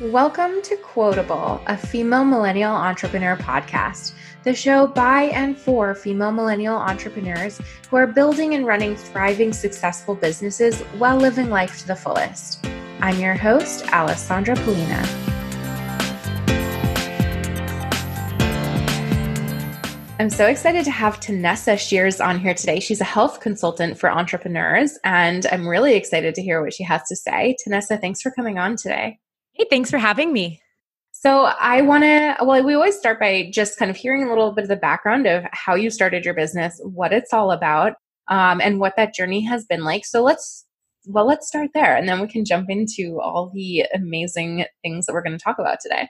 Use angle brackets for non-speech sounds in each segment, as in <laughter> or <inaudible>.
Welcome to Quotable, a female millennial entrepreneur podcast, the show by and for female millennial entrepreneurs who are building and running thriving, successful businesses while living life to the fullest. I'm your host, Alessandra Polina. I'm so excited to have Tanessa Shears on here today. She's a health consultant for entrepreneurs, and I'm really excited to hear what she has to say. Tanessa, thanks for coming on today. Hey, thanks for having me. So, I want to, well, we always start by just kind of hearing a little bit of the background of how you started your business, what it's all about, um, and what that journey has been like. So, let's, well, let's start there and then we can jump into all the amazing things that we're going to talk about today.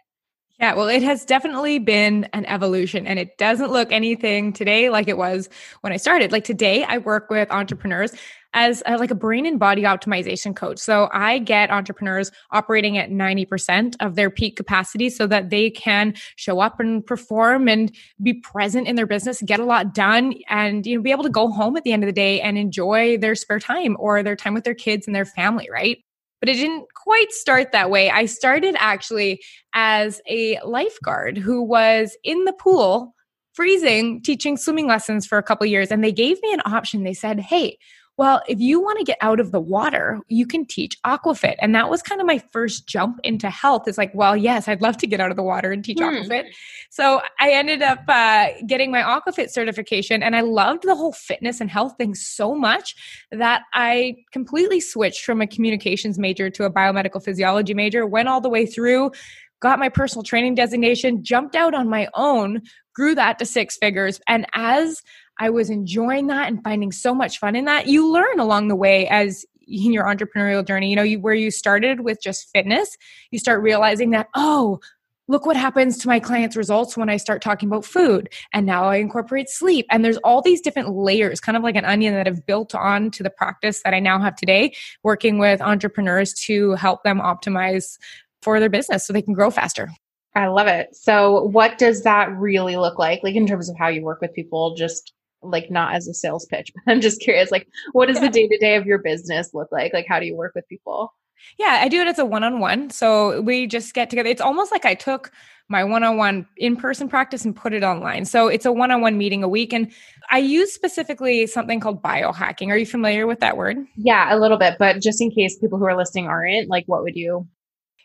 Yeah, well, it has definitely been an evolution and it doesn't look anything today like it was when I started. Like today, I work with entrepreneurs as a, like a brain and body optimization coach. So I get entrepreneurs operating at 90% of their peak capacity so that they can show up and perform and be present in their business, get a lot done and you know be able to go home at the end of the day and enjoy their spare time or their time with their kids and their family, right? But it didn't quite start that way. I started actually as a lifeguard who was in the pool freezing teaching swimming lessons for a couple years and they gave me an option. They said, "Hey, well, if you want to get out of the water, you can teach aquafit. And that was kind of my first jump into health. It's like, well, yes, I'd love to get out of the water and teach hmm. aquafit. So I ended up uh, getting my aquafit certification and I loved the whole fitness and health thing so much that I completely switched from a communications major to a biomedical physiology major, went all the way through got my personal training designation, jumped out on my own, grew that to six figures. And as I was enjoying that and finding so much fun in that. You learn along the way as in your entrepreneurial journey, you know, you, where you started with just fitness, you start realizing that, oh, look what happens to my clients' results when I start talking about food. And now I incorporate sleep. And there's all these different layers, kind of like an onion that have built on to the practice that I now have today, working with entrepreneurs to help them optimize for their business so they can grow faster. I love it. So, what does that really look like? Like, in terms of how you work with people, just like not as a sales pitch, <laughs> but I'm just curious, like what does the day to day of your business look like? Like how do you work with people? Yeah, I do it as a one on one. So we just get together. It's almost like I took my one on one in person practice and put it online. So it's a one on one meeting a week. And I use specifically something called biohacking. Are you familiar with that word? Yeah, a little bit. But just in case people who are listening aren't, like what would you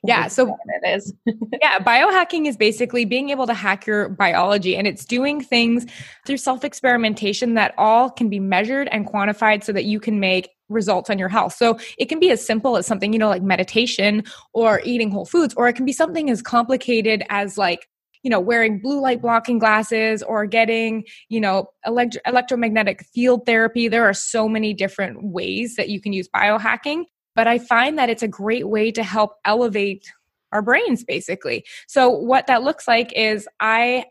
yeah. So it is. <laughs> yeah. Biohacking is basically being able to hack your biology and it's doing things through self experimentation that all can be measured and quantified so that you can make results on your health. So it can be as simple as something, you know, like meditation or eating whole foods, or it can be something as complicated as like, you know, wearing blue light blocking glasses or getting, you know, elect- electromagnetic field therapy. There are so many different ways that you can use biohacking. But I find that it's a great way to help elevate our brains, basically. So, what that looks like is I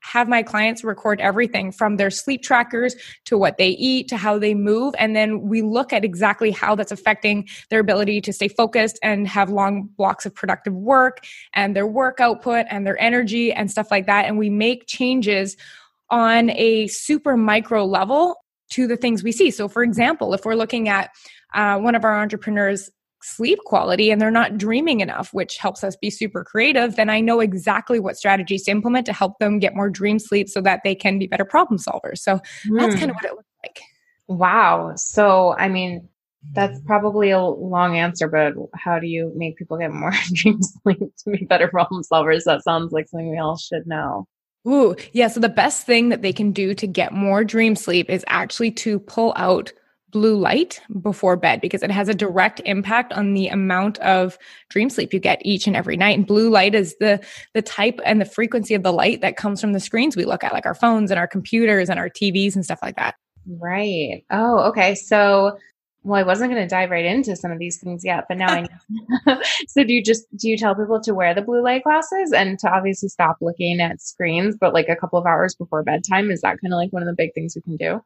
have my clients record everything from their sleep trackers to what they eat to how they move. And then we look at exactly how that's affecting their ability to stay focused and have long blocks of productive work and their work output and their energy and stuff like that. And we make changes on a super micro level to the things we see. So, for example, if we're looking at uh, one of our entrepreneurs sleep quality and they're not dreaming enough, which helps us be super creative, then I know exactly what strategies to implement to help them get more dream sleep so that they can be better problem solvers. So mm. that's kind of hmm. what it looks like. Wow. So, I mean, that's probably a long answer, but how do you make people get more <laughs> dream sleep to be better problem solvers? That sounds like something we all should know. Ooh, yeah. So the best thing that they can do to get more dream sleep is actually to pull out blue light before bed because it has a direct impact on the amount of dream sleep you get each and every night. And blue light is the the type and the frequency of the light that comes from the screens we look at like our phones and our computers and our TVs and stuff like that. Right. Oh okay. So well i wasn't going to dive right into some of these things yet but now i <laughs> know. <laughs> So do you just do you tell people to wear the blue light glasses and to obviously stop looking at screens but like a couple of hours before bedtime is that kind of like one of the big things we can do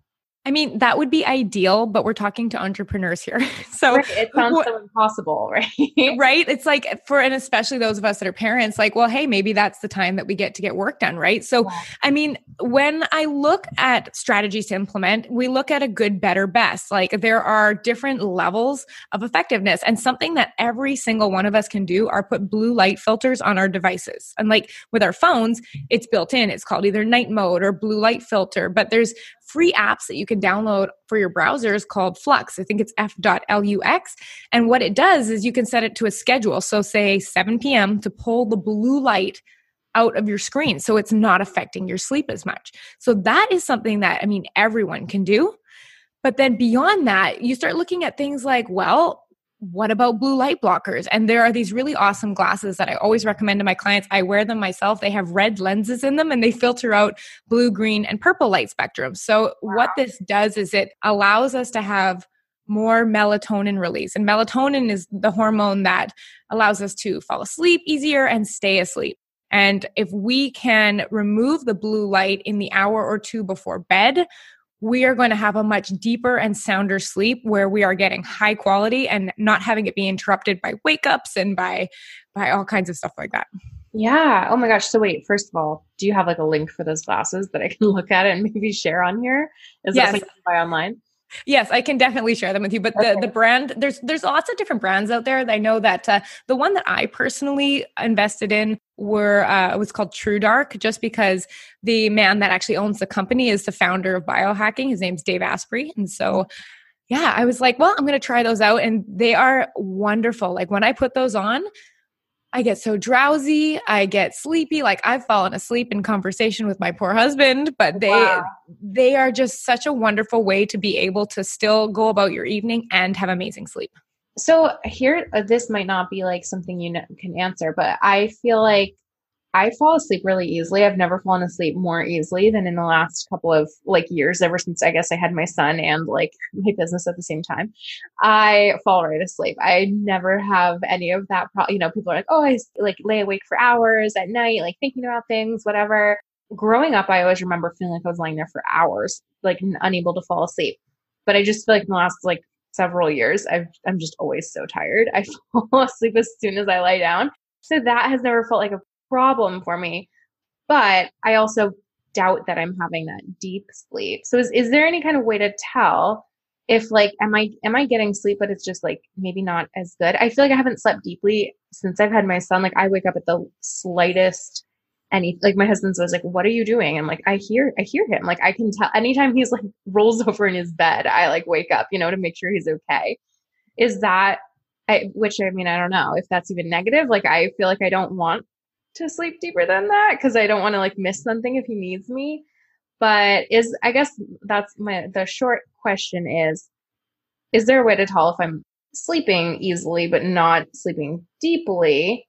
I mean, that would be ideal, but we're talking to entrepreneurs here. <laughs> So right. it sounds so impossible, <laughs> right? right. It's like for, and especially those of us that are parents, like, well, hey, maybe that's the time that we get to get work done, right? So, yeah. I mean, when I look at strategies to implement, we look at a good, better, best. Like there are different levels of effectiveness and something that every single one of us can do are put blue light filters on our devices. And like with our phones, it's built in. It's called either night mode or blue light filter, but there's free apps that you can download for your browsers called Flux. I think it's f.lux. And what it does is you can set it to a schedule. So, say 7 p.m. to pull the blue light out of your screen so it's not affecting your sleep as much. So, that is something that, I mean, everyone can do. But then beyond that, you start looking at things like, well, what about blue light blockers? And there are these really awesome glasses that I always recommend to my clients. I wear them myself. They have red lenses in them and they filter out blue, green, and purple light spectrum. So, wow. what this does is it allows us to have more melatonin release. And melatonin is the hormone that allows us to fall asleep easier and stay asleep. And if we can remove the blue light in the hour or two before bed, we are going to have a much deeper and sounder sleep where we are getting high quality and not having it be interrupted by wake ups and by by all kinds of stuff like that. Yeah. Oh my gosh. So wait, first of all, do you have like a link for those glasses that I can <laughs> look at and maybe share on here? Is yes. that something you buy online? Yes, I can definitely share them with you. But okay. the the brand there's there's lots of different brands out there. I know that uh, the one that I personally invested in were uh, was called TrueDark, just because the man that actually owns the company is the founder of biohacking. His name's Dave Asprey, and so yeah, I was like, well, I'm going to try those out, and they are wonderful. Like when I put those on, I get so drowsy, I get sleepy. Like I've fallen asleep in conversation with my poor husband, but they wow. they are just such a wonderful way to be able to still go about your evening and have amazing sleep. So here uh, this might not be like something you can answer, but I feel like I fall asleep really easily. I've never fallen asleep more easily than in the last couple of like years, ever since I guess I had my son and like my business at the same time. I fall right asleep. I never have any of that. Pro- you know, people are like, oh, I like lay awake for hours at night, like thinking about things, whatever. Growing up, I always remember feeling like I was lying there for hours, like unable to fall asleep. But I just feel like in the last like several years, i am just always so tired. I <laughs> fall asleep as soon as I lie down. So that has never felt like a problem for me. But I also doubt that I'm having that deep sleep. So is, is there any kind of way to tell if like am I am I getting sleep but it's just like maybe not as good? I feel like I haven't slept deeply since I've had my son. Like I wake up at the slightest any like my husband's always like, What are you doing? I'm like, I hear I hear him. Like I can tell anytime he's like <laughs> rolls over in his bed, I like wake up, you know, to make sure he's okay. Is that I, which I mean, I don't know if that's even negative. Like, I feel like I don't want to sleep deeper than that because I don't want to like miss something if he needs me. But is I guess that's my the short question is is there a way to tell if I'm sleeping easily but not sleeping deeply?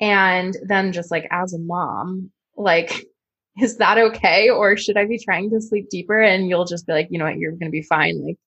And then just like as a mom, like <laughs> is that okay or should I be trying to sleep deeper and you'll just be like, you know what, you're going to be fine. Like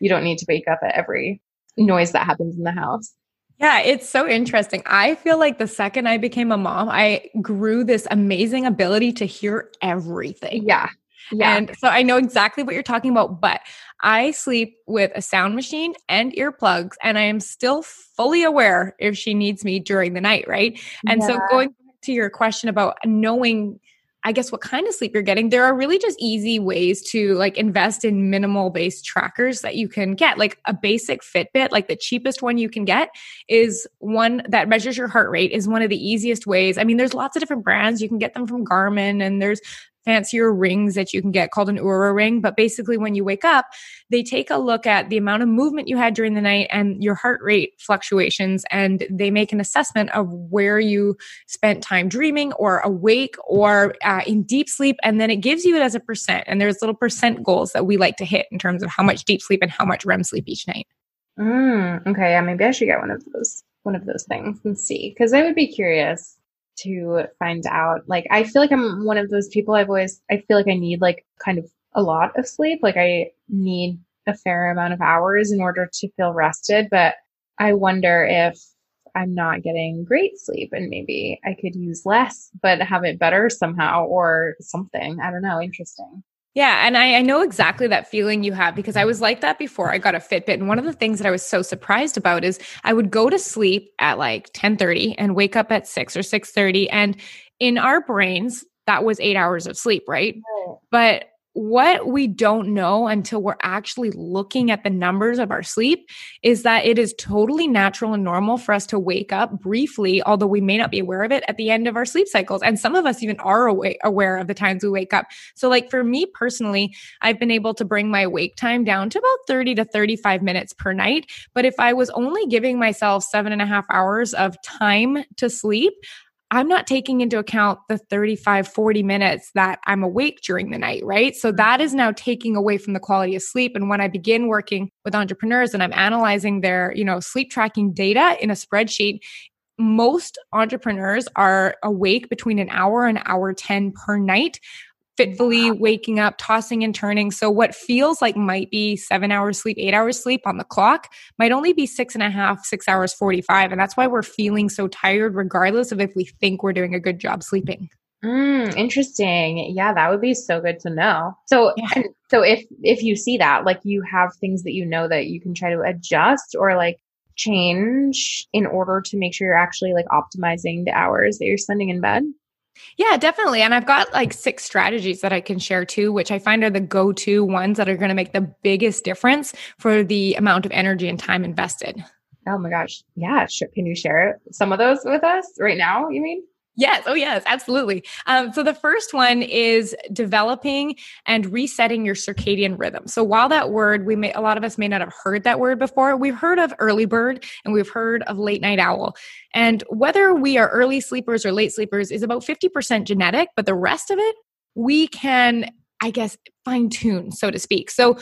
you don't need to wake up at every noise that happens in the house. Yeah, it's so interesting. I feel like the second I became a mom, I grew this amazing ability to hear everything. Yeah. Yeah. And so I know exactly what you're talking about, but I sleep with a sound machine and earplugs, and I am still fully aware if she needs me during the night, right? And yeah. so going to your question about knowing I guess what kind of sleep you're getting, there are really just easy ways to like invest in minimal based trackers that you can get. Like a basic Fitbit, like the cheapest one you can get is one that measures your heart rate is one of the easiest ways. I mean, there's lots of different brands. You can get them from Garmin and there's fancier rings that you can get called an Oura ring. But basically, when you wake up, they take a look at the amount of movement you had during the night and your heart rate fluctuations, and they make an assessment of where you spent time dreaming or awake or uh, in deep sleep. And then it gives you it as a percent. And there's little percent goals that we like to hit in terms of how much deep sleep and how much REM sleep each night. Mm, okay, yeah, maybe I should get one of those one of those things and see because I would be curious to find out. Like, I feel like I'm one of those people I've always, I feel like I need like kind of a lot of sleep. Like, I need a fair amount of hours in order to feel rested. But I wonder if I'm not getting great sleep and maybe I could use less, but have it better somehow or something. I don't know. Interesting. Yeah. And I, I, know exactly that feeling you have because I was like that before I got a Fitbit. And one of the things that I was so surprised about is I would go to sleep at like 10 30 and wake up at 6 or 6 30. And in our brains, that was eight hours of sleep, right? right. But what we don't know until we're actually looking at the numbers of our sleep is that it is totally natural and normal for us to wake up briefly, although we may not be aware of it at the end of our sleep cycles. And some of us even are aware of the times we wake up. So, like for me personally, I've been able to bring my wake time down to about 30 to 35 minutes per night. But if I was only giving myself seven and a half hours of time to sleep, I'm not taking into account the 35, 40 minutes that I'm awake during the night, right? So mm-hmm. that is now taking away from the quality of sleep. And when I begin working with entrepreneurs and I'm analyzing their, you know, sleep tracking data in a spreadsheet, most entrepreneurs are awake between an hour and hour 10 per night fitfully waking up, tossing and turning. So what feels like might be seven hours sleep, eight hours sleep on the clock might only be six and a half, six hours 45. And that's why we're feeling so tired, regardless of if we think we're doing a good job sleeping. Mm, interesting. Yeah, that would be so good to know. So, yeah. so if if you see that, like you have things that you know that you can try to adjust or like change in order to make sure you're actually like optimizing the hours that you're spending in bed. Yeah, definitely. And I've got like six strategies that I can share too, which I find are the go to ones that are going to make the biggest difference for the amount of energy and time invested. Oh my gosh. Yeah. Can you share some of those with us right now? You mean? Yes. Oh, yes. Absolutely. Um, so the first one is developing and resetting your circadian rhythm. So while that word, we may, a lot of us may not have heard that word before. We've heard of early bird and we've heard of late night owl. And whether we are early sleepers or late sleepers is about 50% genetic, but the rest of it, we can, I guess, fine tune, so to speak. So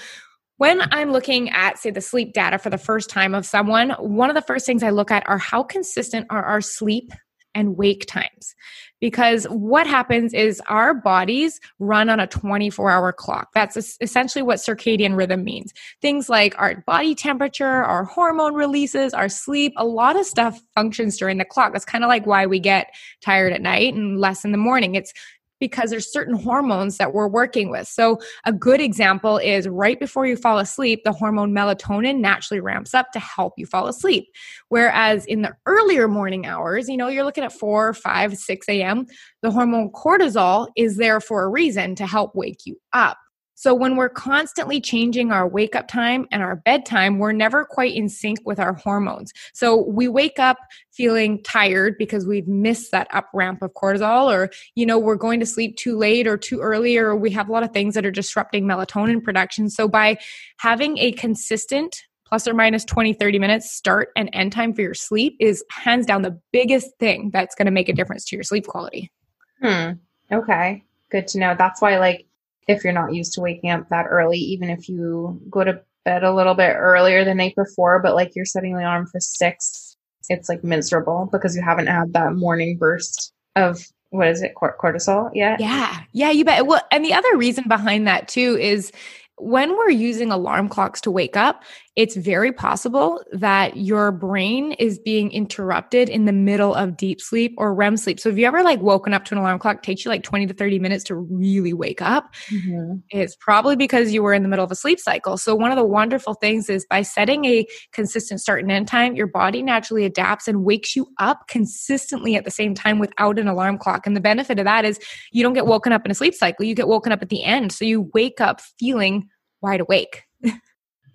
when I'm looking at, say, the sleep data for the first time of someone, one of the first things I look at are how consistent are our sleep and wake times. Because what happens is our bodies run on a 24 hour clock. That's essentially what circadian rhythm means. Things like our body temperature, our hormone releases, our sleep, a lot of stuff functions during the clock. That's kind of like why we get tired at night and less in the morning. It's because there's certain hormones that we're working with. So, a good example is right before you fall asleep, the hormone melatonin naturally ramps up to help you fall asleep. Whereas in the earlier morning hours, you know, you're looking at 4, 5, 6 a.m., the hormone cortisol is there for a reason to help wake you up. So when we're constantly changing our wake up time and our bedtime, we're never quite in sync with our hormones. So we wake up feeling tired because we've missed that up ramp of cortisol or you know we're going to sleep too late or too early or we have a lot of things that are disrupting melatonin production. So by having a consistent plus or minus 20 30 minutes start and end time for your sleep is hands down the biggest thing that's going to make a difference to your sleep quality. Hmm. Okay. Good to know. That's why like if you're not used to waking up that early, even if you go to bed a little bit earlier the night before, but like you're setting the alarm for six, it's like miserable because you haven't had that morning burst of what is it cortisol yet? Yeah. Yeah you bet. Well and the other reason behind that too is when we're using alarm clocks to wake up, it's very possible that your brain is being interrupted in the middle of deep sleep or REM sleep. So, if you ever like woken up to an alarm clock, takes you like 20 to 30 minutes to really wake up, mm-hmm. it's probably because you were in the middle of a sleep cycle. So, one of the wonderful things is by setting a consistent start and end time, your body naturally adapts and wakes you up consistently at the same time without an alarm clock. And the benefit of that is you don't get woken up in a sleep cycle, you get woken up at the end. So, you wake up feeling wide awake.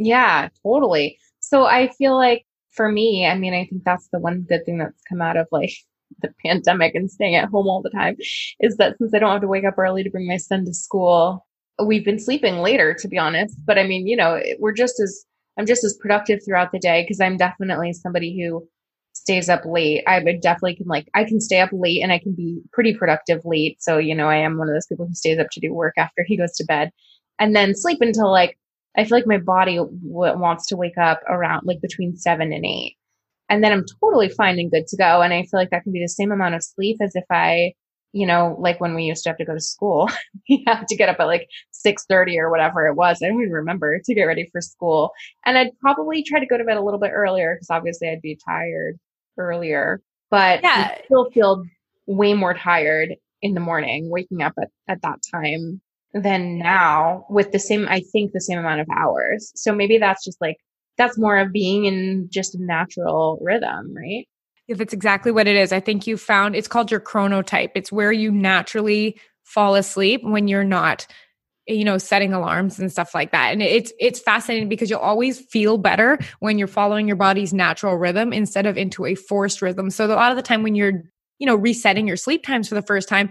Yeah, totally. So I feel like for me, I mean, I think that's the one good thing that's come out of like <laughs> the pandemic and staying at home all the time is that since I don't have to wake up early to bring my son to school, we've been sleeping later, to be honest. But I mean, you know, we're just as, I'm just as productive throughout the day because I'm definitely somebody who stays up late. I would definitely can like, I can stay up late and I can be pretty productive late. So, you know, I am one of those people who stays up to do work after he goes to bed and then sleep until like I feel like my body w- wants to wake up around like between seven and eight. And then I'm totally fine and good to go. And I feel like that can be the same amount of sleep as if I, you know, like when we used to have to go to school, <laughs> we have to get up at like 6.30 or whatever it was. I don't even remember to get ready for school. And I'd probably try to go to bed a little bit earlier because obviously I'd be tired earlier, but yeah. I still feel way more tired in the morning waking up at, at that time than now with the same, I think, the same amount of hours. So maybe that's just like, that's more of being in just a natural rhythm, right? If it's exactly what it is, I think you found it's called your chronotype. It's where you naturally fall asleep when you're not you know setting alarms and stuff like that and it's it's fascinating because you'll always feel better when you're following your body's natural rhythm instead of into a forced rhythm so a lot of the time when you're you know resetting your sleep times for the first time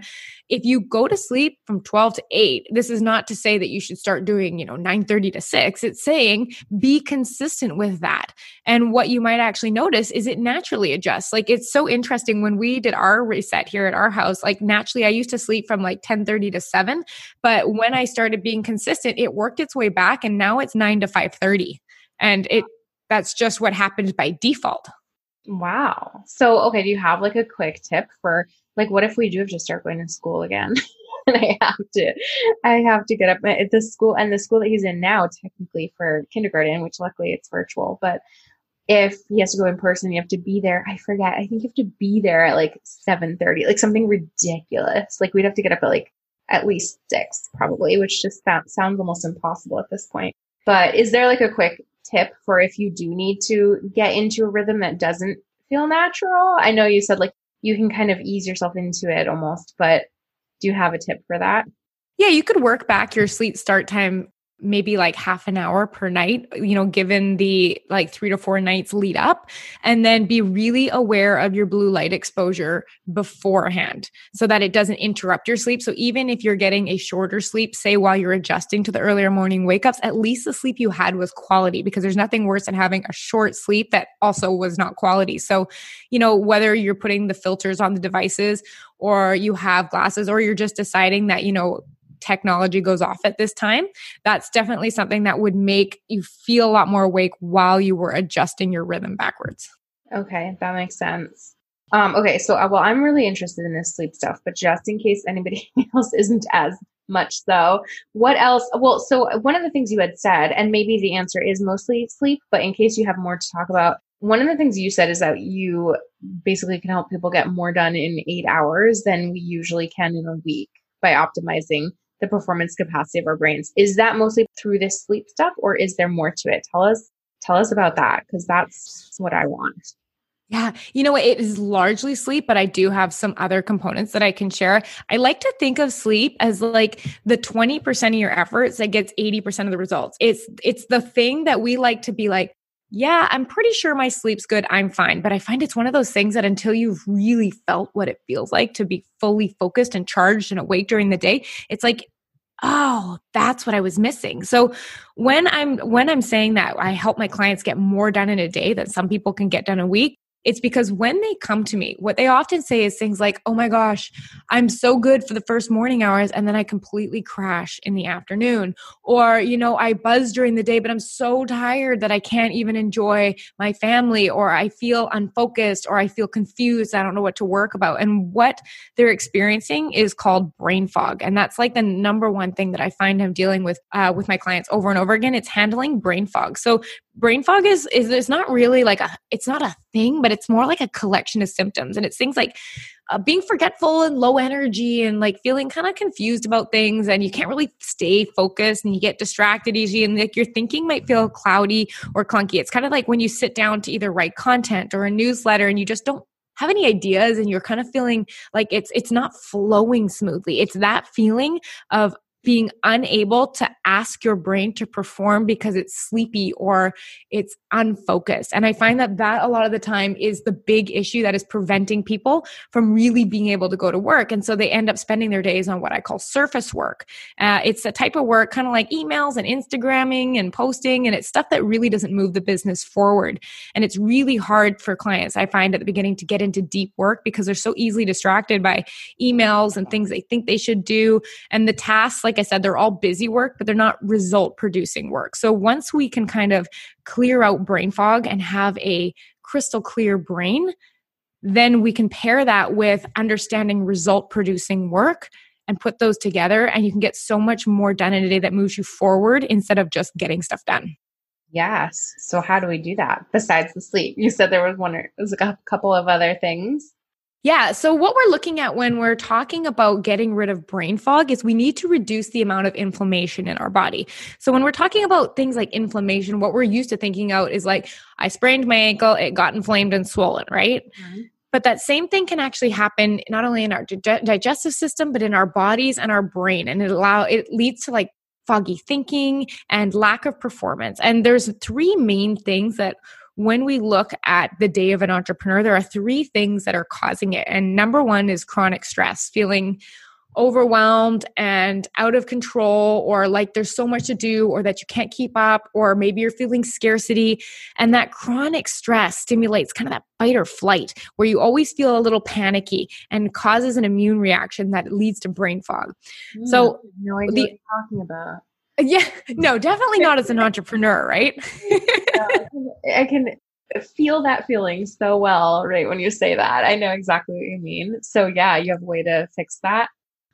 if you go to sleep from 12 to 8 this is not to say that you should start doing you know 9:30 to 6 it's saying be consistent with that. And what you might actually notice is it naturally adjusts. Like it's so interesting when we did our reset here at our house like naturally I used to sleep from like 10:30 to 7 but when I started being consistent it worked its way back and now it's 9 to 5:30 and it that's just what happened by default Wow. So, okay, do you have like a quick tip for like what if we do have to start going to school again? <laughs> and I have to, I have to get up at the school and the school that he's in now, technically for kindergarten, which luckily it's virtual, but if he has to go in person, you have to be there. I forget. I think you have to be there at like 7:30, like something ridiculous. Like we'd have to get up at like at least 6 probably, which just sounds almost impossible at this point. But is there like a quick tip for if you do need to get into a rhythm that doesn't feel natural? I know you said like you can kind of ease yourself into it almost, but do you have a tip for that? Yeah, you could work back your sleep start time maybe like half an hour per night, you know, given the like three to four nights lead up, and then be really aware of your blue light exposure beforehand so that it doesn't interrupt your sleep. So even if you're getting a shorter sleep, say while you're adjusting to the earlier morning wake ups, at least the sleep you had was quality because there's nothing worse than having a short sleep that also was not quality. So, you know, whether you're putting the filters on the devices or you have glasses or you're just deciding that, you know, technology goes off at this time, that's definitely something that would make you feel a lot more awake while you were adjusting your rhythm backwards. Okay, that makes sense. Um, okay, so uh, well, I'm really interested in this sleep stuff, but just in case anybody <laughs> else isn't as much so, what else? Well, so one of the things you had said, and maybe the answer is mostly sleep, but in case you have more to talk about, one of the things you said is that you basically can help people get more done in eight hours than we usually can in a week by optimizing the performance capacity of our brains. Is that mostly through this sleep stuff or is there more to it? Tell us tell us about that because that's what I want. Yeah, you know, it is largely sleep, but I do have some other components that I can share. I like to think of sleep as like the 20% of your efforts that gets 80% of the results. It's it's the thing that we like to be like, yeah, I'm pretty sure my sleep's good. I'm fine. But I find it's one of those things that until you've really felt what it feels like to be fully focused and charged and awake during the day, it's like, oh, that's what I was missing. So when I'm when I'm saying that I help my clients get more done in a day that some people can get done a week, it's because when they come to me, what they often say is things like, Oh my gosh, I'm so good for the first morning hours, and then I completely crash in the afternoon. Or, you know, I buzz during the day, but I'm so tired that I can't even enjoy my family, or I feel unfocused, or I feel confused. I don't know what to work about. And what they're experiencing is called brain fog. And that's like the number one thing that I find I'm dealing with uh, with my clients over and over again. It's handling brain fog. So brain fog is is it's not really like a it's not a thing but it's more like a collection of symptoms. And it's things like uh, being forgetful and low energy and like feeling kind of confused about things and you can't really stay focused and you get distracted easy and like your thinking might feel cloudy or clunky. It's kind of like when you sit down to either write content or a newsletter and you just don't have any ideas and you're kind of feeling like it's it's not flowing smoothly. It's that feeling of being unable to ask your brain to perform because it's sleepy or it's unfocused. And I find that that a lot of the time is the big issue that is preventing people from really being able to go to work. And so they end up spending their days on what I call surface work. Uh, it's a type of work kind of like emails and Instagramming and posting, and it's stuff that really doesn't move the business forward. And it's really hard for clients, I find at the beginning, to get into deep work because they're so easily distracted by emails and things they think they should do. And the tasks, like I said, they're all busy work, but they're not result producing work. So once we can kind of clear out brain fog and have a crystal clear brain, then we can pair that with understanding result producing work and put those together and you can get so much more done in a day that moves you forward instead of just getting stuff done. Yes. So how do we do that besides the sleep? You said there was one or it was a couple of other things. Yeah. So, what we're looking at when we're talking about getting rid of brain fog is we need to reduce the amount of inflammation in our body. So, when we're talking about things like inflammation, what we're used to thinking out is like, I sprained my ankle, it got inflamed and swollen, right? Mm-hmm. But that same thing can actually happen not only in our dig- digestive system, but in our bodies and our brain. And it allow it leads to like foggy thinking and lack of performance. And there's three main things that when we look at the day of an entrepreneur, there are three things that are causing it. And number one is chronic stress, feeling overwhelmed and out of control, or like there's so much to do, or that you can't keep up, or maybe you're feeling scarcity. And that chronic stress stimulates kind of that fight or flight where you always feel a little panicky and causes an immune reaction that leads to brain fog. Mm, so, no idea the, talking about. Yeah, no, definitely not as an <laughs> entrepreneur, right? I can feel that feeling so well right when you say that. I know exactly what you mean. So, yeah, you have a way to fix that.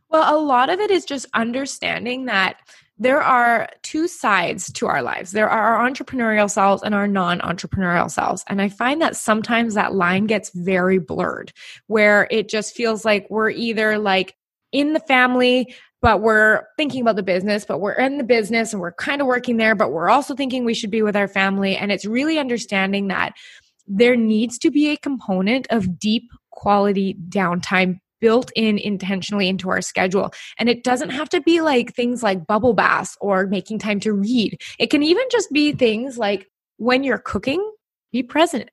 Well, a lot of it is just understanding that there are two sides to our lives. There are our entrepreneurial selves and our non entrepreneurial selves. And I find that sometimes that line gets very blurred, where it just feels like we're either like in the family, but we're thinking about the business, but we're in the business and we're kind of working there, but we're also thinking we should be with our family. And it's really understanding that there needs to be a component of deep quality downtime built in intentionally into our schedule. And it doesn't have to be like things like bubble baths or making time to read. It can even just be things like when you're cooking, be present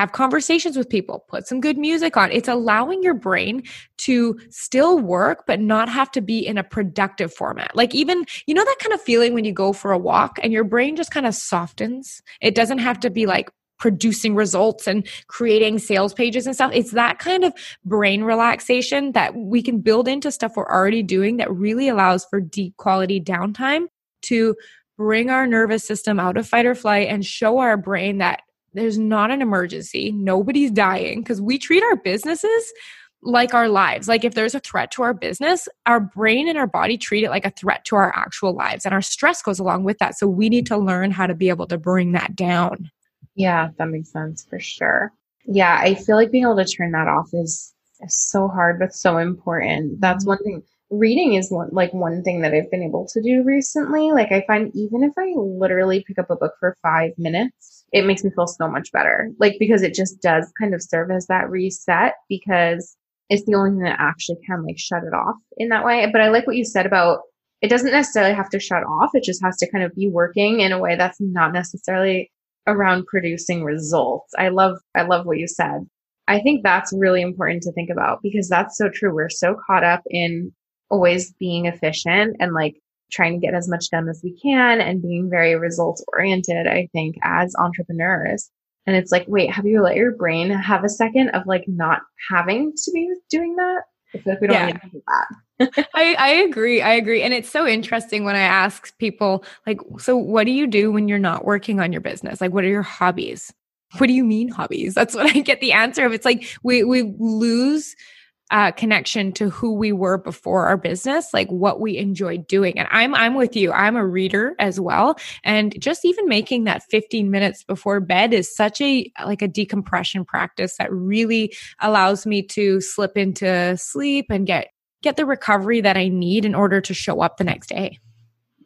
have conversations with people, put some good music on. It's allowing your brain to still work, but not have to be in a productive format. Like, even, you know, that kind of feeling when you go for a walk and your brain just kind of softens. It doesn't have to be like, producing results and creating sales pages and stuff. It's that kind of brain relaxation that we can build into stuff we're already doing that really allows for deep quality downtime to bring our nervous system out of fight or flight and show our brain that there's not an emergency. Nobody's dying because we treat our businesses like our lives. Like if there's a threat to our business, our brain and our body treat it like a threat to our actual lives. And our stress goes along with that. So we need to learn how to be able to bring that down. Yeah, that makes sense for sure. Yeah, I feel like being able to turn that off is, is so hard, but so important. That's one thing. Reading is one, like one thing that I've been able to do recently. Like I find even if I literally pick up a book for five minutes, it makes me feel so much better. Like, because it just does kind of serve as that reset because it's the only thing that actually can like shut it off in that way. But I like what you said about it doesn't necessarily have to shut off. It just has to kind of be working in a way that's not necessarily around producing results. I love, I love what you said. I think that's really important to think about because that's so true. We're so caught up in always being efficient and like trying to get as much done as we can and being very results oriented, I think, as entrepreneurs. And it's like, wait, have you let your brain have a second of like not having to be doing that? I feel like we don't yeah. need to do that. <laughs> I, I agree. I agree. And it's so interesting when I ask people, like, so what do you do when you're not working on your business? Like, what are your hobbies? What do you mean hobbies? That's what I get the answer of. It's like we we lose uh, connection to who we were before our business, like what we enjoyed doing. And I'm I'm with you. I'm a reader as well, and just even making that 15 minutes before bed is such a like a decompression practice that really allows me to slip into sleep and get get the recovery that I need in order to show up the next day.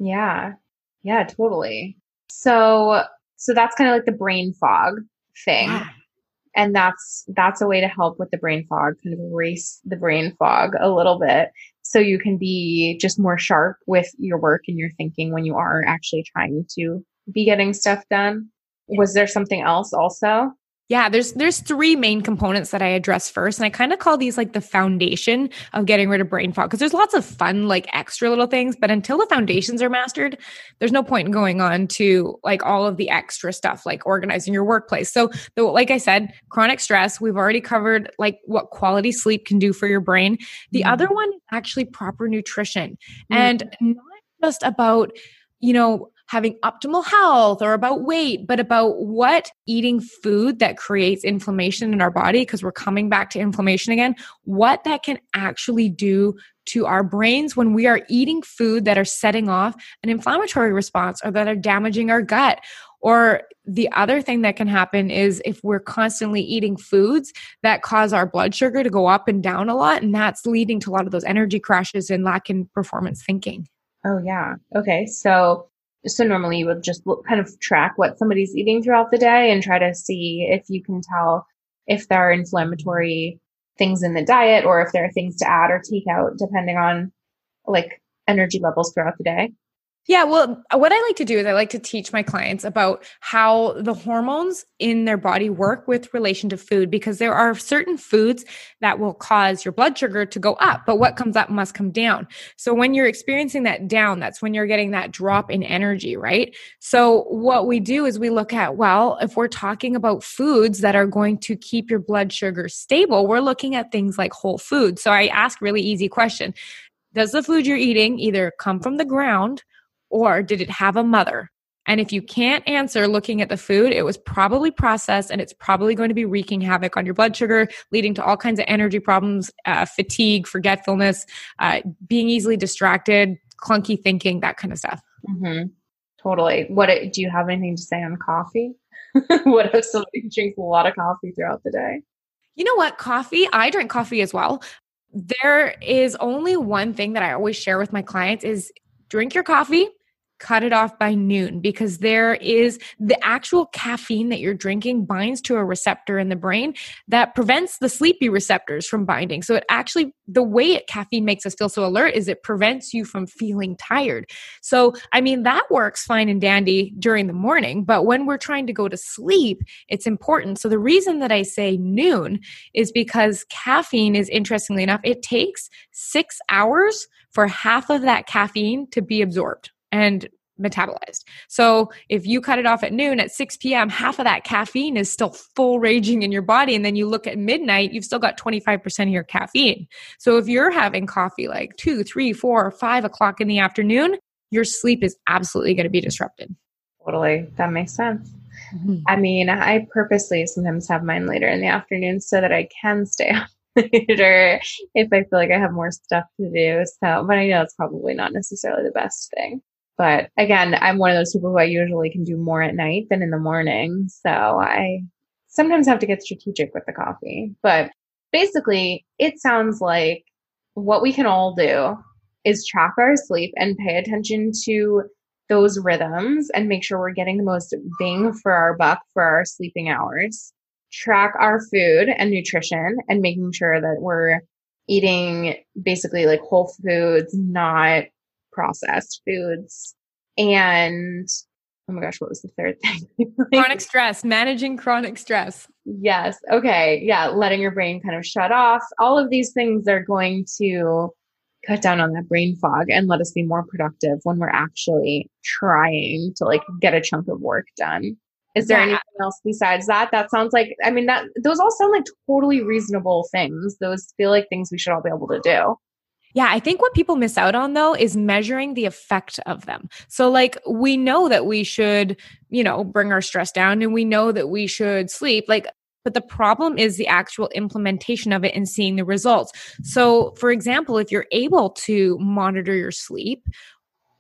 Yeah. Yeah, totally. So so that's kind of like the brain fog thing. Yeah and that's that's a way to help with the brain fog kind of erase the brain fog a little bit. So you can be just more sharp with your work and your thinking when you are actually trying to be getting stuff done. Was there something else also yeah, there's there's three main components that I address first, and I kind of call these like the foundation of getting rid of brain fog because there's lots of fun like extra little things, but until the foundations are mastered, there's no point in going on to like all of the extra stuff like organizing your workplace. So, the, like I said, chronic stress, we've already covered like what quality sleep can do for your brain. The mm. other one is actually proper nutrition, mm. and not just about you know having optimal health or about weight, but about what eating food that creates inflammation in our body, because we're coming back to inflammation again, what that can actually do to our brains when we are eating food that are setting off an inflammatory response or that are damaging our gut Or the other thing that can happen is if we're constantly eating foods that cause our blood sugar to go up and down a lot, and that's leading to a lot of those energy crashes and lack in performance thinking. Oh, yeah. Okay. So, so normally you would just look, kind of track what somebody's eating throughout the day and try to see if you can tell if there are inflammatory things in the diet or if there are things to add or take out depending on like energy levels throughout the day. Yeah, well, what I like to do is I like to teach my clients about how the hormones in their body work with relation to food because there are certain foods that will cause your blood sugar to go up, but what comes up must come down. So when you're experiencing that down, that's when you're getting that drop in energy, right? So what we do is we look at, well, if we're talking about foods that are going to keep your blood sugar stable, we're looking at things like whole foods. So I ask really easy question. Does the food you're eating either come from the ground or did it have a mother? And if you can't answer looking at the food, it was probably processed and it's probably going to be wreaking havoc on your blood sugar, leading to all kinds of energy problems, uh, fatigue, forgetfulness, uh, being easily distracted, clunky thinking, that kind of stuff. Mm-hmm. Totally. What do you have anything to say on coffee? <laughs> what if somebody drinks a lot of coffee throughout the day? You know what? Coffee, I drink coffee as well. There is only one thing that I always share with my clients is drink your coffee cut it off by noon because there is the actual caffeine that you're drinking binds to a receptor in the brain that prevents the sleepy receptors from binding. So it actually, the way it, caffeine makes us feel so alert is it prevents you from feeling tired. So, I mean, that works fine and dandy during the morning, but when we're trying to go to sleep, it's important. So the reason that I say noon is because caffeine is interestingly enough, it takes six hours for half of that caffeine to be absorbed and metabolized. So if you cut it off at noon at 6 p.m., half of that caffeine is still full raging in your body. And then you look at midnight, you've still got 25% of your caffeine. So if you're having coffee like two, three, four, or five o'clock in the afternoon, your sleep is absolutely going to be disrupted. Totally. That makes sense. Mm-hmm. I mean, I purposely sometimes have mine later in the afternoon so that I can stay <laughs> up later if I feel like I have more stuff to do. So, but I know it's probably not necessarily the best thing. But again, I'm one of those people who I usually can do more at night than in the morning. So I sometimes have to get strategic with the coffee. But basically, it sounds like what we can all do is track our sleep and pay attention to those rhythms and make sure we're getting the most bang for our buck for our sleeping hours. Track our food and nutrition and making sure that we're eating basically like whole foods, not processed foods. And oh my gosh, what was the third thing? <laughs> chronic stress, managing chronic stress. Yes. Okay. Yeah. Letting your brain kind of shut off. All of these things are going to cut down on that brain fog and let us be more productive when we're actually trying to like get a chunk of work done. Is there yeah. anything else besides that? That sounds like, I mean, that those all sound like totally reasonable things. Those feel like things we should all be able to do. Yeah, I think what people miss out on though is measuring the effect of them. So, like, we know that we should, you know, bring our stress down and we know that we should sleep. Like, but the problem is the actual implementation of it and seeing the results. So, for example, if you're able to monitor your sleep,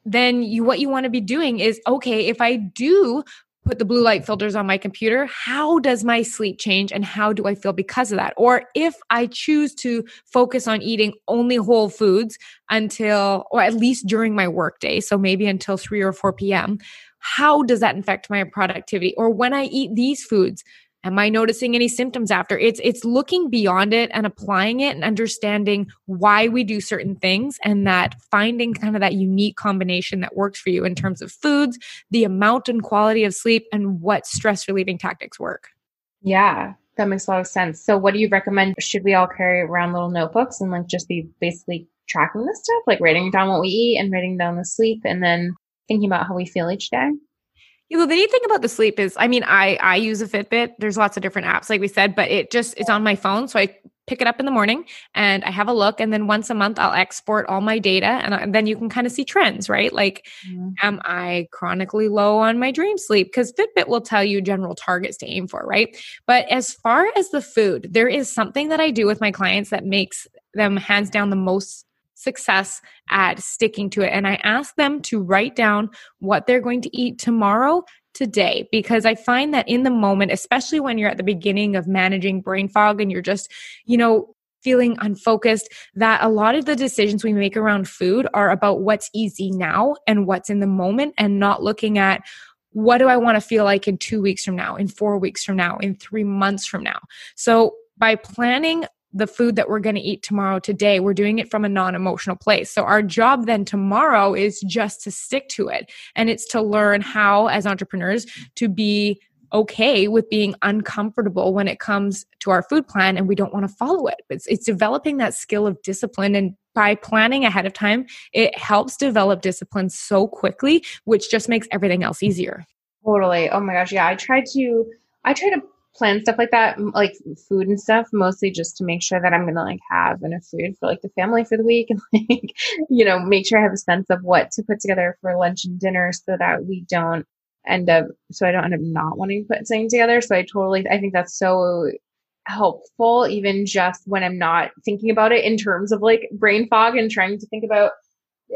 then you what you want to be doing is okay if i do put the blue light filters on my computer, how does my sleep change and how do I feel because of that? Or if I choose to focus on eating only whole foods until, or at least during my workday, so maybe until 3 or 4 p.m., how does that affect my productivity? Or when I eat these foods, am i noticing any symptoms after? It's it's looking beyond it and applying it and understanding why we do certain things and that finding kind of that unique combination that works for you in terms of foods the amount and quality of sleep and what stress relieving tactics work. Yeah that makes a lot of sense. So what do you recommend? Should we all carry around little notebooks and like just be basically tracking this stuff like writing down what we eat and writing down the sleep and then thinking about how we feel each day you know, the neat thing about the sleep is, I mean, I I use a Fitbit. There's lots of different apps, like we said, but it just is on my phone, so I pick it up in the morning and I have a look, and then once a month I'll export all my data, and, and then you can kind of see trends, right? Like, mm-hmm. am I chronically low on my dream sleep? Because Fitbit will tell you general targets to aim for, right? But as far as the food, there is something that I do with my clients that makes them hands down the most success at sticking to it. And I ask them to write down what they're going to eat tomorrow today because I find that in the moment, especially when you're at the beginning of managing brain fog and you're just, you know, feeling unfocused, that a lot of the decisions we make around food are about what's easy now and what's in the moment and not looking at what do I want to feel like in two weeks from now, in four weeks from now, in three months from now. So by planning the food that we're going to eat tomorrow today we're doing it from a non-emotional place. So our job then tomorrow is just to stick to it. And it's to learn how as entrepreneurs to be okay with being uncomfortable when it comes to our food plan and we don't want to follow it. It's, it's developing that skill of discipline and by planning ahead of time it helps develop discipline so quickly which just makes everything else easier. Totally. Oh my gosh. Yeah i try to i try to plan stuff like that, like food and stuff, mostly just to make sure that I'm gonna like have enough food for like the family for the week <laughs> and like, you know, make sure I have a sense of what to put together for lunch and dinner so that we don't end up, so I don't end up not wanting to put something together. So I totally, I think that's so helpful, even just when I'm not thinking about it in terms of like brain fog and trying to think about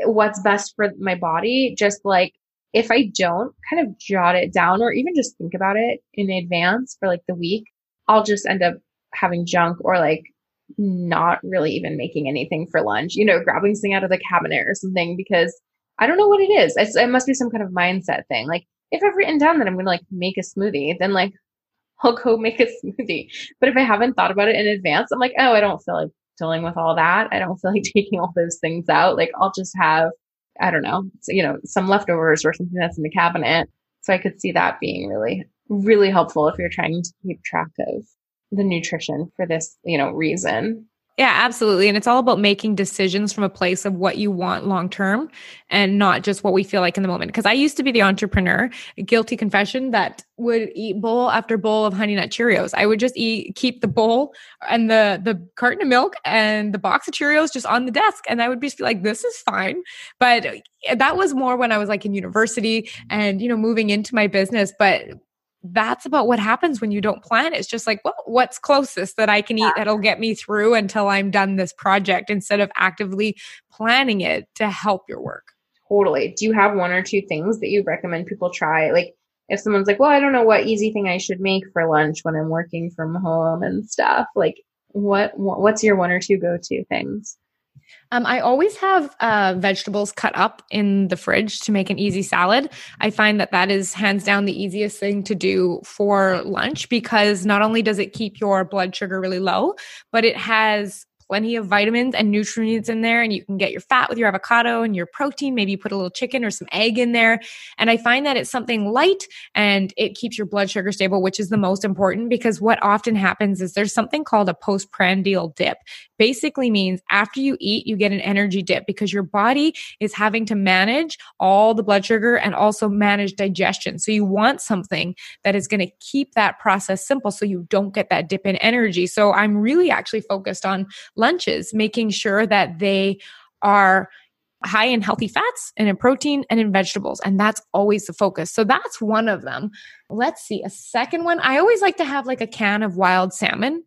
what's best for my body. Just like if I don't kind of jot it down or even just think about it in advance for like the week, I'll just end up having junk or like not really even making anything for lunch, you know, grabbing something out of the cabinet or something because I don't know what it is. It's, it must be some kind of mindset thing. Like if I've written down that I'm going to like make a smoothie, then like <laughs> I'll go make a smoothie. But if I haven't thought about it in advance, I'm like, oh, I don't feel like dealing with all that. I don't feel like <laughs> taking all those things out. Like I'll just have I don't know, you know, some leftovers or something that's in the cabinet. So I could see that being really, really helpful if you're trying to keep track of the nutrition for this, you know, reason. Yeah, absolutely. And it's all about making decisions from a place of what you want long term and not just what we feel like in the moment. Because I used to be the entrepreneur, guilty confession, that would eat bowl after bowl of honey nut Cheerios. I would just eat, keep the bowl and the the carton of milk and the box of Cheerios just on the desk. And I would be like, this is fine. But eh, that was more when I was like in university and, you know, moving into my business. But that's about what happens when you don't plan. It's just like, well, what's closest that I can eat that'll get me through until I'm done this project instead of actively planning it to help your work. Totally. Do you have one or two things that you recommend people try? Like, if someone's like, well, I don't know what easy thing I should make for lunch when I'm working from home and stuff, like, what what's your one or two go to things? Um, I always have uh, vegetables cut up in the fridge to make an easy salad. I find that that is hands down the easiest thing to do for lunch because not only does it keep your blood sugar really low, but it has plenty of vitamins and nutrients in there. And you can get your fat with your avocado and your protein. Maybe you put a little chicken or some egg in there. And I find that it's something light and it keeps your blood sugar stable, which is the most important because what often happens is there's something called a postprandial dip. Basically means after you eat, you get an energy dip because your body is having to manage all the blood sugar and also manage digestion. So you want something that is going to keep that process simple so you don't get that dip in energy. So I'm really actually focused on lunches, making sure that they are high in healthy fats and in protein and in vegetables. And that's always the focus. So that's one of them. Let's see. A second one, I always like to have like a can of wild salmon.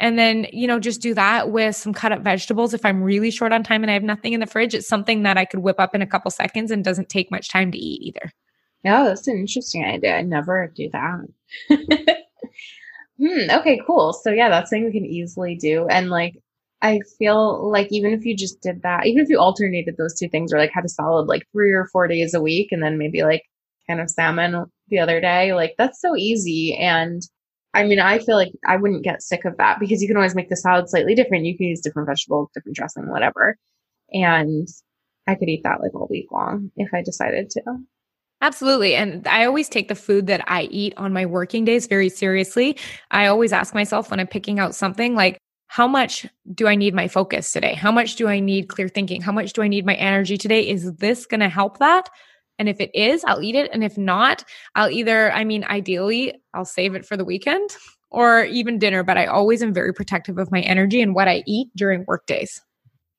And then, you know, just do that with some cut up vegetables. If I'm really short on time and I have nothing in the fridge, it's something that I could whip up in a couple seconds and doesn't take much time to eat either. Yeah, that's an interesting idea. I never do that. <laughs> hmm, okay, cool. So yeah, that's something we can easily do. And like I feel like even if you just did that, even if you alternated those two things or like had a salad like three or four days a week and then maybe like kind of salmon the other day, like that's so easy. And I mean, I feel like I wouldn't get sick of that because you can always make the salad slightly different. You can use different vegetables, different dressing, whatever. And I could eat that like all week long if I decided to. Absolutely. And I always take the food that I eat on my working days very seriously. I always ask myself when I'm picking out something like, how much do I need my focus today? How much do I need clear thinking? How much do I need my energy today? Is this going to help that? And if it is, I'll eat it. And if not, I'll either, I mean, ideally, I'll save it for the weekend or even dinner, but I always am very protective of my energy and what I eat during work days.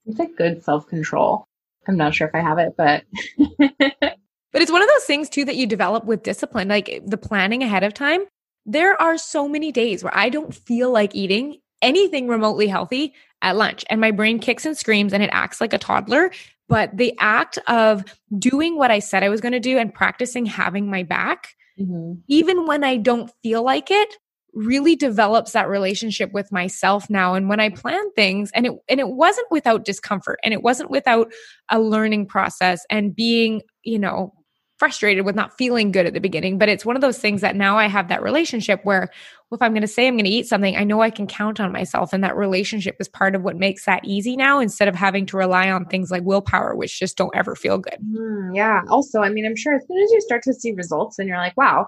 It's a good self control. I'm not sure if I have it, but. <laughs> but it's one of those things too that you develop with discipline, like the planning ahead of time. There are so many days where I don't feel like eating anything remotely healthy at lunch. And my brain kicks and screams and it acts like a toddler. But the act of doing what I said I was going to do and practicing having my back mm-hmm. even when I don't feel like it, really develops that relationship with myself now and when i plan things and it and it wasn't without discomfort and it wasn't without a learning process and being you know frustrated with not feeling good at the beginning but it's one of those things that now i have that relationship where well, if i'm going to say i'm going to eat something i know i can count on myself and that relationship is part of what makes that easy now instead of having to rely on things like willpower which just don't ever feel good mm, yeah also i mean i'm sure as soon as you start to see results and you're like wow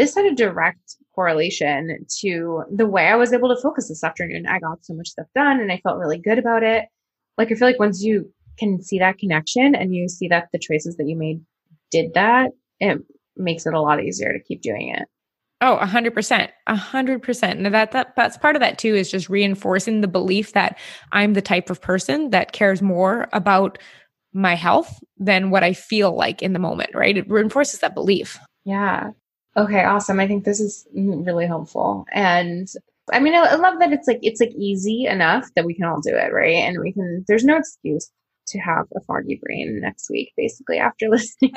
this had a direct correlation to the way I was able to focus this afternoon. I got so much stuff done and I felt really good about it. Like, I feel like once you can see that connection and you see that the choices that you made did that, it makes it a lot easier to keep doing it. Oh, a hundred percent, a hundred percent. And that, that, that's part of that too, is just reinforcing the belief that I'm the type of person that cares more about my health than what I feel like in the moment, right? It reinforces that belief. Yeah. Okay, awesome. I think this is really helpful. And I mean, I, I love that it's like, it's like easy enough that we can all do it, right? And we can, there's no excuse to have a foggy brain next week, basically, after <laughs> listening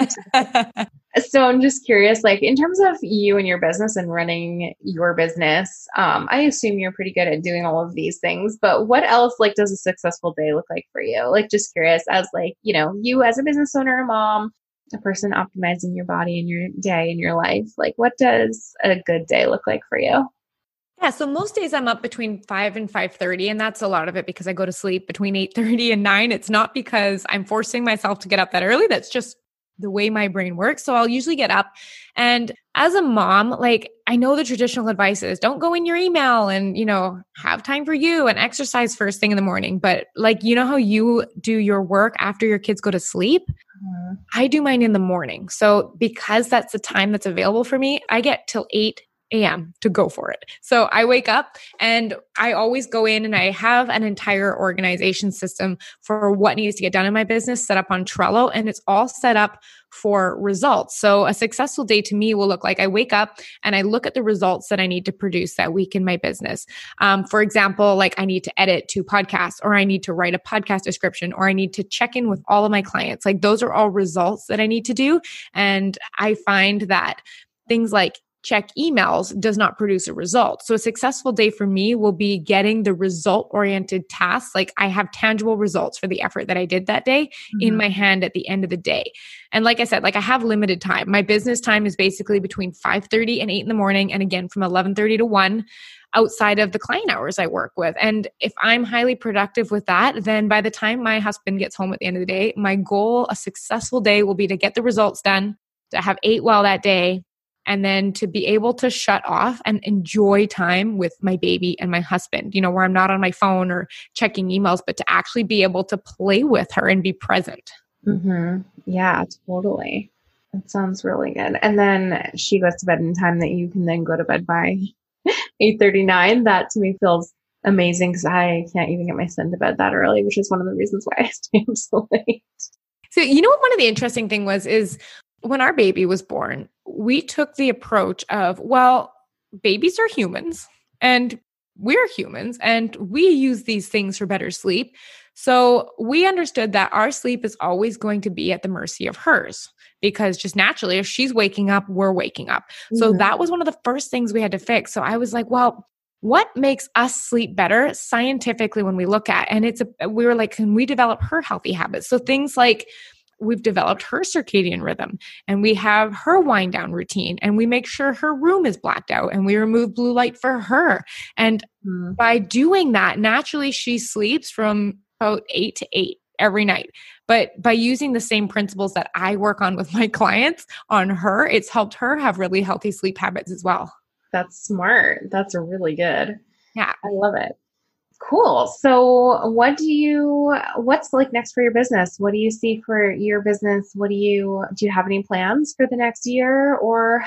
So I'm just curious, like in terms of you and your business and running your business, um, I assume you're pretty good at doing all of these things, but what else like does a successful day look like for you? Like just curious as like, you know, you as a business owner, a mom, a person optimizing your body and your day and your life like what does a good day look like for you yeah so most days i'm up between 5 and 5.30 and that's a lot of it because i go to sleep between 8.30 and 9 it's not because i'm forcing myself to get up that early that's just the way my brain works. So I'll usually get up and as a mom, like I know the traditional advice is don't go in your email and, you know, have time for you and exercise first thing in the morning. But like, you know how you do your work after your kids go to sleep? Mm-hmm. I do mine in the morning. So because that's the time that's available for me, I get till 8 a.m. to go for it. So I wake up and I always go in and I have an entire organization system for what needs to get done in my business set up on Trello and it's all set up for results. So a successful day to me will look like I wake up and I look at the results that I need to produce that week in my business. Um, for example, like I need to edit two podcasts or I need to write a podcast description or I need to check in with all of my clients. Like those are all results that I need to do. And I find that things like check emails does not produce a result. So a successful day for me will be getting the result oriented tasks. Like I have tangible results for the effort that I did that day mm-hmm. in my hand at the end of the day. And like I said, like I have limited time. My business time is basically between 5:30 and 8 in the morning and again from 11:30 to 1 outside of the client hours I work with. And if I'm highly productive with that, then by the time my husband gets home at the end of the day, my goal, a successful day will be to get the results done, to have ate well that day, and then to be able to shut off and enjoy time with my baby and my husband, you know, where I'm not on my phone or checking emails, but to actually be able to play with her and be present. Mm-hmm. Yeah, totally. That sounds really good. And then she goes to bed in time that you can then go to bed by <laughs> 8.39. That to me feels amazing because I can't even get my son to bed that early, which is one of the reasons why <laughs> I stay up so late. So, you know what one of the interesting thing was is when our baby was born, we took the approach of, well, babies are humans and we're humans and we use these things for better sleep. So we understood that our sleep is always going to be at the mercy of hers because just naturally, if she's waking up, we're waking up. Mm-hmm. So that was one of the first things we had to fix. So I was like, well, what makes us sleep better scientifically when we look at and it's a, we were like can we develop her healthy habits so things like we've developed her circadian rhythm and we have her wind down routine and we make sure her room is blacked out and we remove blue light for her. And mm. by doing that, naturally she sleeps from about eight to eight every night. But by using the same principles that I work on with <laughs> my clients on her, it's helped her have really healthy sleep habits as well. That's smart. That's really good. Yeah. I love it. Cool. So, what do you, what's like next for your business? What do you see for your business? What do you, do you have any plans for the next year or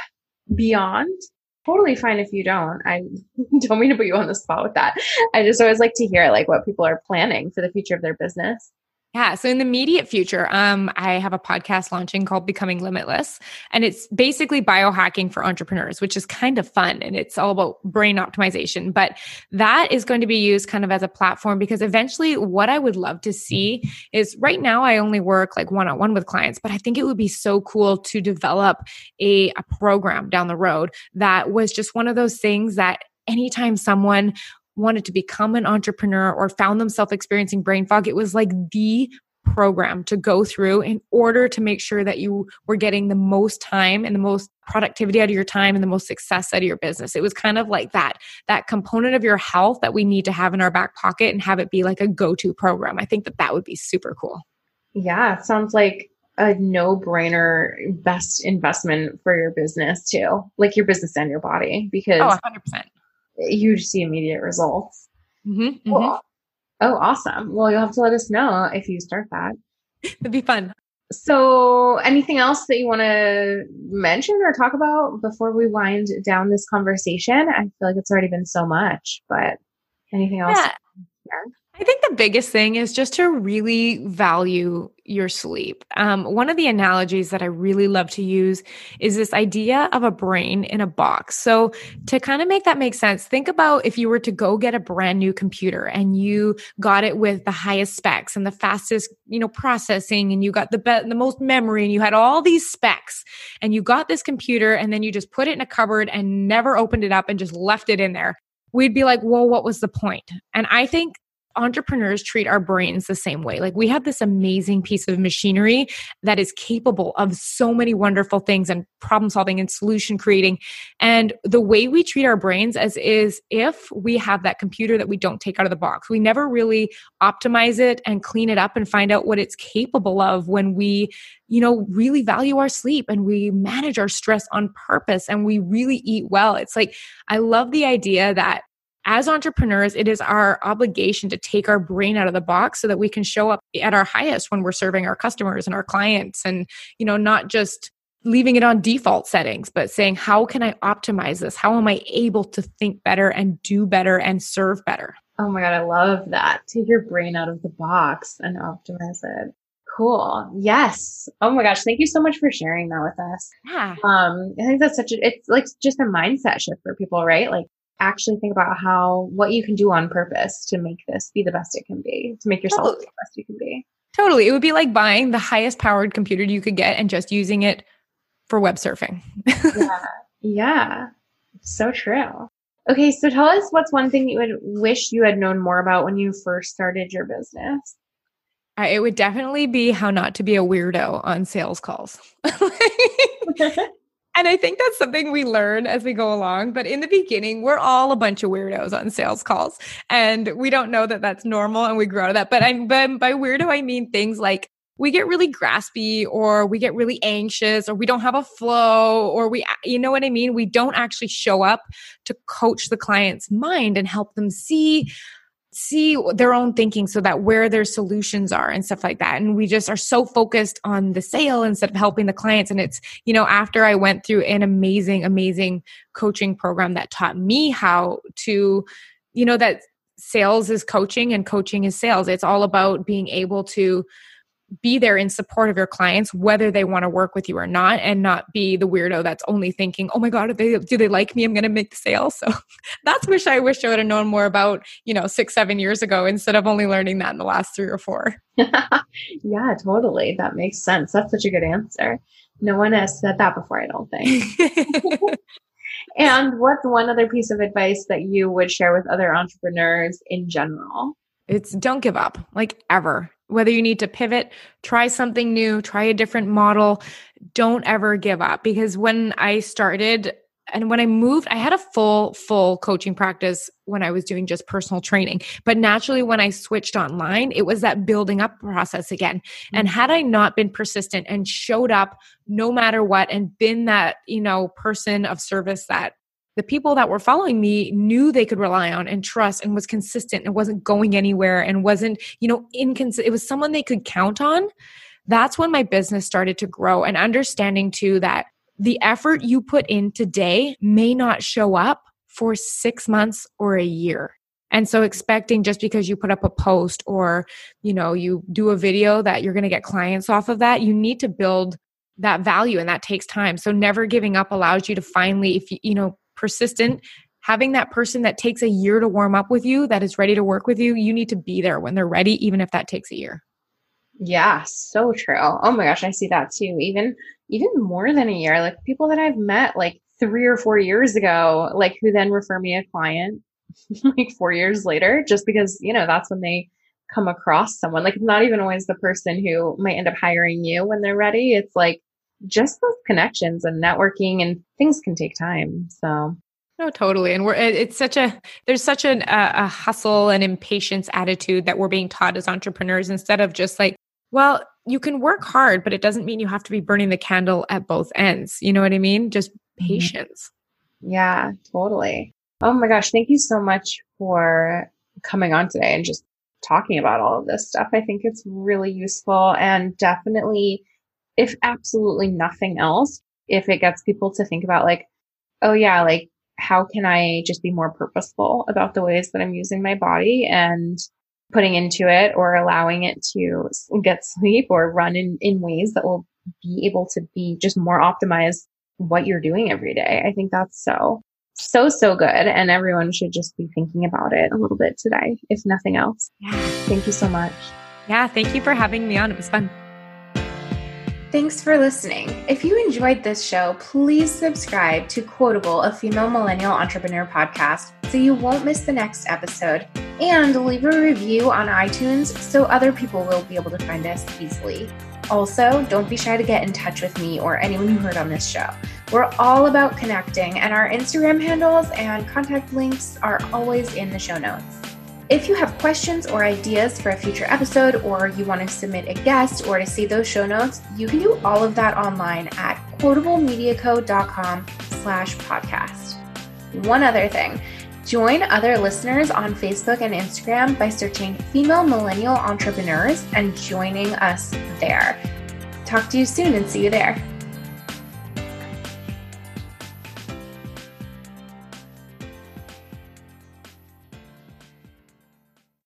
beyond? Totally fine if you don't. I <laughs> don't mean to put you on the spot with that. I just always like to hear like what people are planning for the future of their business. Yeah. So in the immediate future, um, I have a podcast launching called Becoming Limitless. And it's basically biohacking for entrepreneurs, which is kind of fun. And it's all about brain optimization. But that is going to be used kind of as a platform because eventually what I would love to see is right now I only work like one on one with clients, but I think it would be so cool to develop a, a program down the road that was just one of those things that anytime someone wanted to become an entrepreneur or found themselves experiencing brain fog, it was like the program to go through in order to make sure that you were getting the most time and the most productivity out of your time and the most success out of your business. It was kind of like that that component of your health that we need to have in our back pocket and have it be like a go-to program. I think that that would be super cool. Yeah, sounds like a no-brainer best investment for your business too. Like your business and your body because Oh, 100% you see immediate results. Mm-hmm, cool. mm-hmm. Oh, awesome. Well, you'll have to let us know if you start that. <laughs> It'd be fun. So, anything else that you want to mention or talk about before we wind down this conversation? I feel like it's already been so much, but anything else? Yeah. I think the biggest thing is just to really value your sleep. Um, one of the analogies that I really love to use is this idea of a brain in a box. So, to kind of make that make sense, think about if you were to go get a brand new computer and you got it with the highest specs and the fastest, you know, processing, and you got the be- the most memory, and you had all these specs, and you got this computer, and then you just put it in a cupboard and never opened it up and just left it in there we'd be like, well, what was the point? And I think entrepreneurs treat our brains the same way. Like we have this amazing piece of machinery that is capable of so many wonderful things and problem solving and solution creating. And the way we treat our brains as is if we have that computer that we don't take out of the box. We never really optimize it and clean it up and find out what it's capable of when we you know, really value our sleep and we manage our stress on purpose and we really eat well. It's like, I love the idea that as entrepreneurs, it is our obligation to take our brain out of the box so that we can show up at our highest when we're serving our customers and our clients and, you know, not just leaving it on default settings, but saying, how can I optimize this? How am I able to think better and do better and serve better? Oh my God, I love that. Take your brain out of the box and optimize it. Cool. Yes. Oh my gosh. Thank you so much for sharing that with us. Yeah. Um, I think that's such a, it's like just a mindset shift for people, right? Like actually think about how what you can do on purpose to make this be the best it can be, to make yourself totally. the best you can be. Totally. It would be like buying the highest powered computer you could get and just using it for web surfing. <laughs> yeah. Yeah. So true. Okay, so tell us what's one thing you would wish you had known more about when you first started your business. it would definitely be how not to be a weirdo on sales calls. <laughs> <laughs> And I think that's something we learn as we go along. But in the beginning, we're all a bunch of weirdos on sales calls, and we don't know that that's normal, and we grow out of that. But I'm but by weirdo, I mean things like we get really graspy, or we get really anxious, or we don't have a flow, or we, you know what I mean? We don't actually show up to coach the client's mind and help them see see their own thinking so that where their solutions are and stuff like that. And we just are so focused on the sale instead of helping the clients. And it's, you know, after I went through an amazing, amazing coaching program that taught me how to, you know, that sales is coaching and coaching is sales. It's all about being able to be there in support of your clients whether they want to work with you or not and not be the weirdo that's only thinking oh my god do they, do they like me i'm going to make the sale. So <laughs> that's wish i wish i would have known more about you know six seven years ago instead of only learning that in the last three or four. <laughs> Yeah totally. That makes sense. That's such a good answer. No one has said that before i don't think. <laughs> And what's one other piece of advice that you would share with other entrepreneurs in general? It's don't give up like ever whether you need to pivot, try something new, try a different model, don't ever give up. Because when I started and when I moved, I had a full, full coaching practice when I was doing just personal training. But naturally, when I switched online, it was that building up process again. Mm-hmm. And had I not been persistent and showed up no matter what and been that, you know, person of service that the people that were following me knew they could rely on and trust and was consistent and wasn't going anywhere and wasn't, you know, inconsistent. It was someone they could count on. That's when my business started to grow and understanding too that the effort you put in today may not show up for six months or a year. And so expecting just because you put up a post or, you know, you do a video that you're going to get clients off of that, you need to build that value and that takes time. So never giving up allows you to finally if you, you know, persistent having that person that takes a year to warm up with you that is ready to work with you, you need to be there when they're ready even if that takes a year. Yeah, so true. Oh my gosh, I see that too. Even even more than a year. Like people that I've met like 3 or 4 years ago, like who then refer me a client <laughs> like 4 years later just because, you know, that's when they come across someone. Like it's not even always the person who might end up hiring you when they're ready. It's like just those connections and networking and things can take time. So no, totally. And we're, it's such a, there's such an, a, a hustle and impatience attitude that we're being taught as entrepreneurs instead of just like, well, you can work hard, but it doesn't mean you have to be burning the candle at both ends. You know what I mean? Just mm-hmm. patience. Yeah, totally. Oh my gosh. Thank you so much for coming on today and just talking about all of this stuff. I think it's really useful and definitely, if absolutely nothing else, if it gets people to think about like, oh yeah, like how can I just be more purposeful about the ways that I'm using my body and putting into it or allowing it to get sleep or run in, in ways that will be able to be just more optimized what you're doing every day. I think that's so, so, so good. And everyone should just be thinking about it a little bit today, if nothing else. Yeah. Thank you so much. Yeah. Thank you for having me on. It was fun. Thanks for listening. If you enjoyed this show, please subscribe to Quotable, a female millennial entrepreneur podcast, so you won't miss the next episode. And leave a review on iTunes so other people will be able to find us easily. Also, don't be shy to get in touch with me or anyone who heard on this show. We're all about connecting, and our Instagram handles and contact links are always in the show notes. If you have questions or ideas for a future episode, or you want to submit a guest or to see those show notes, you can do all of that online at quotablemediaco.com slash podcast. One other thing, join other listeners on Facebook and Instagram by searching Female Millennial Entrepreneurs and joining us there. Talk to you soon and see you there.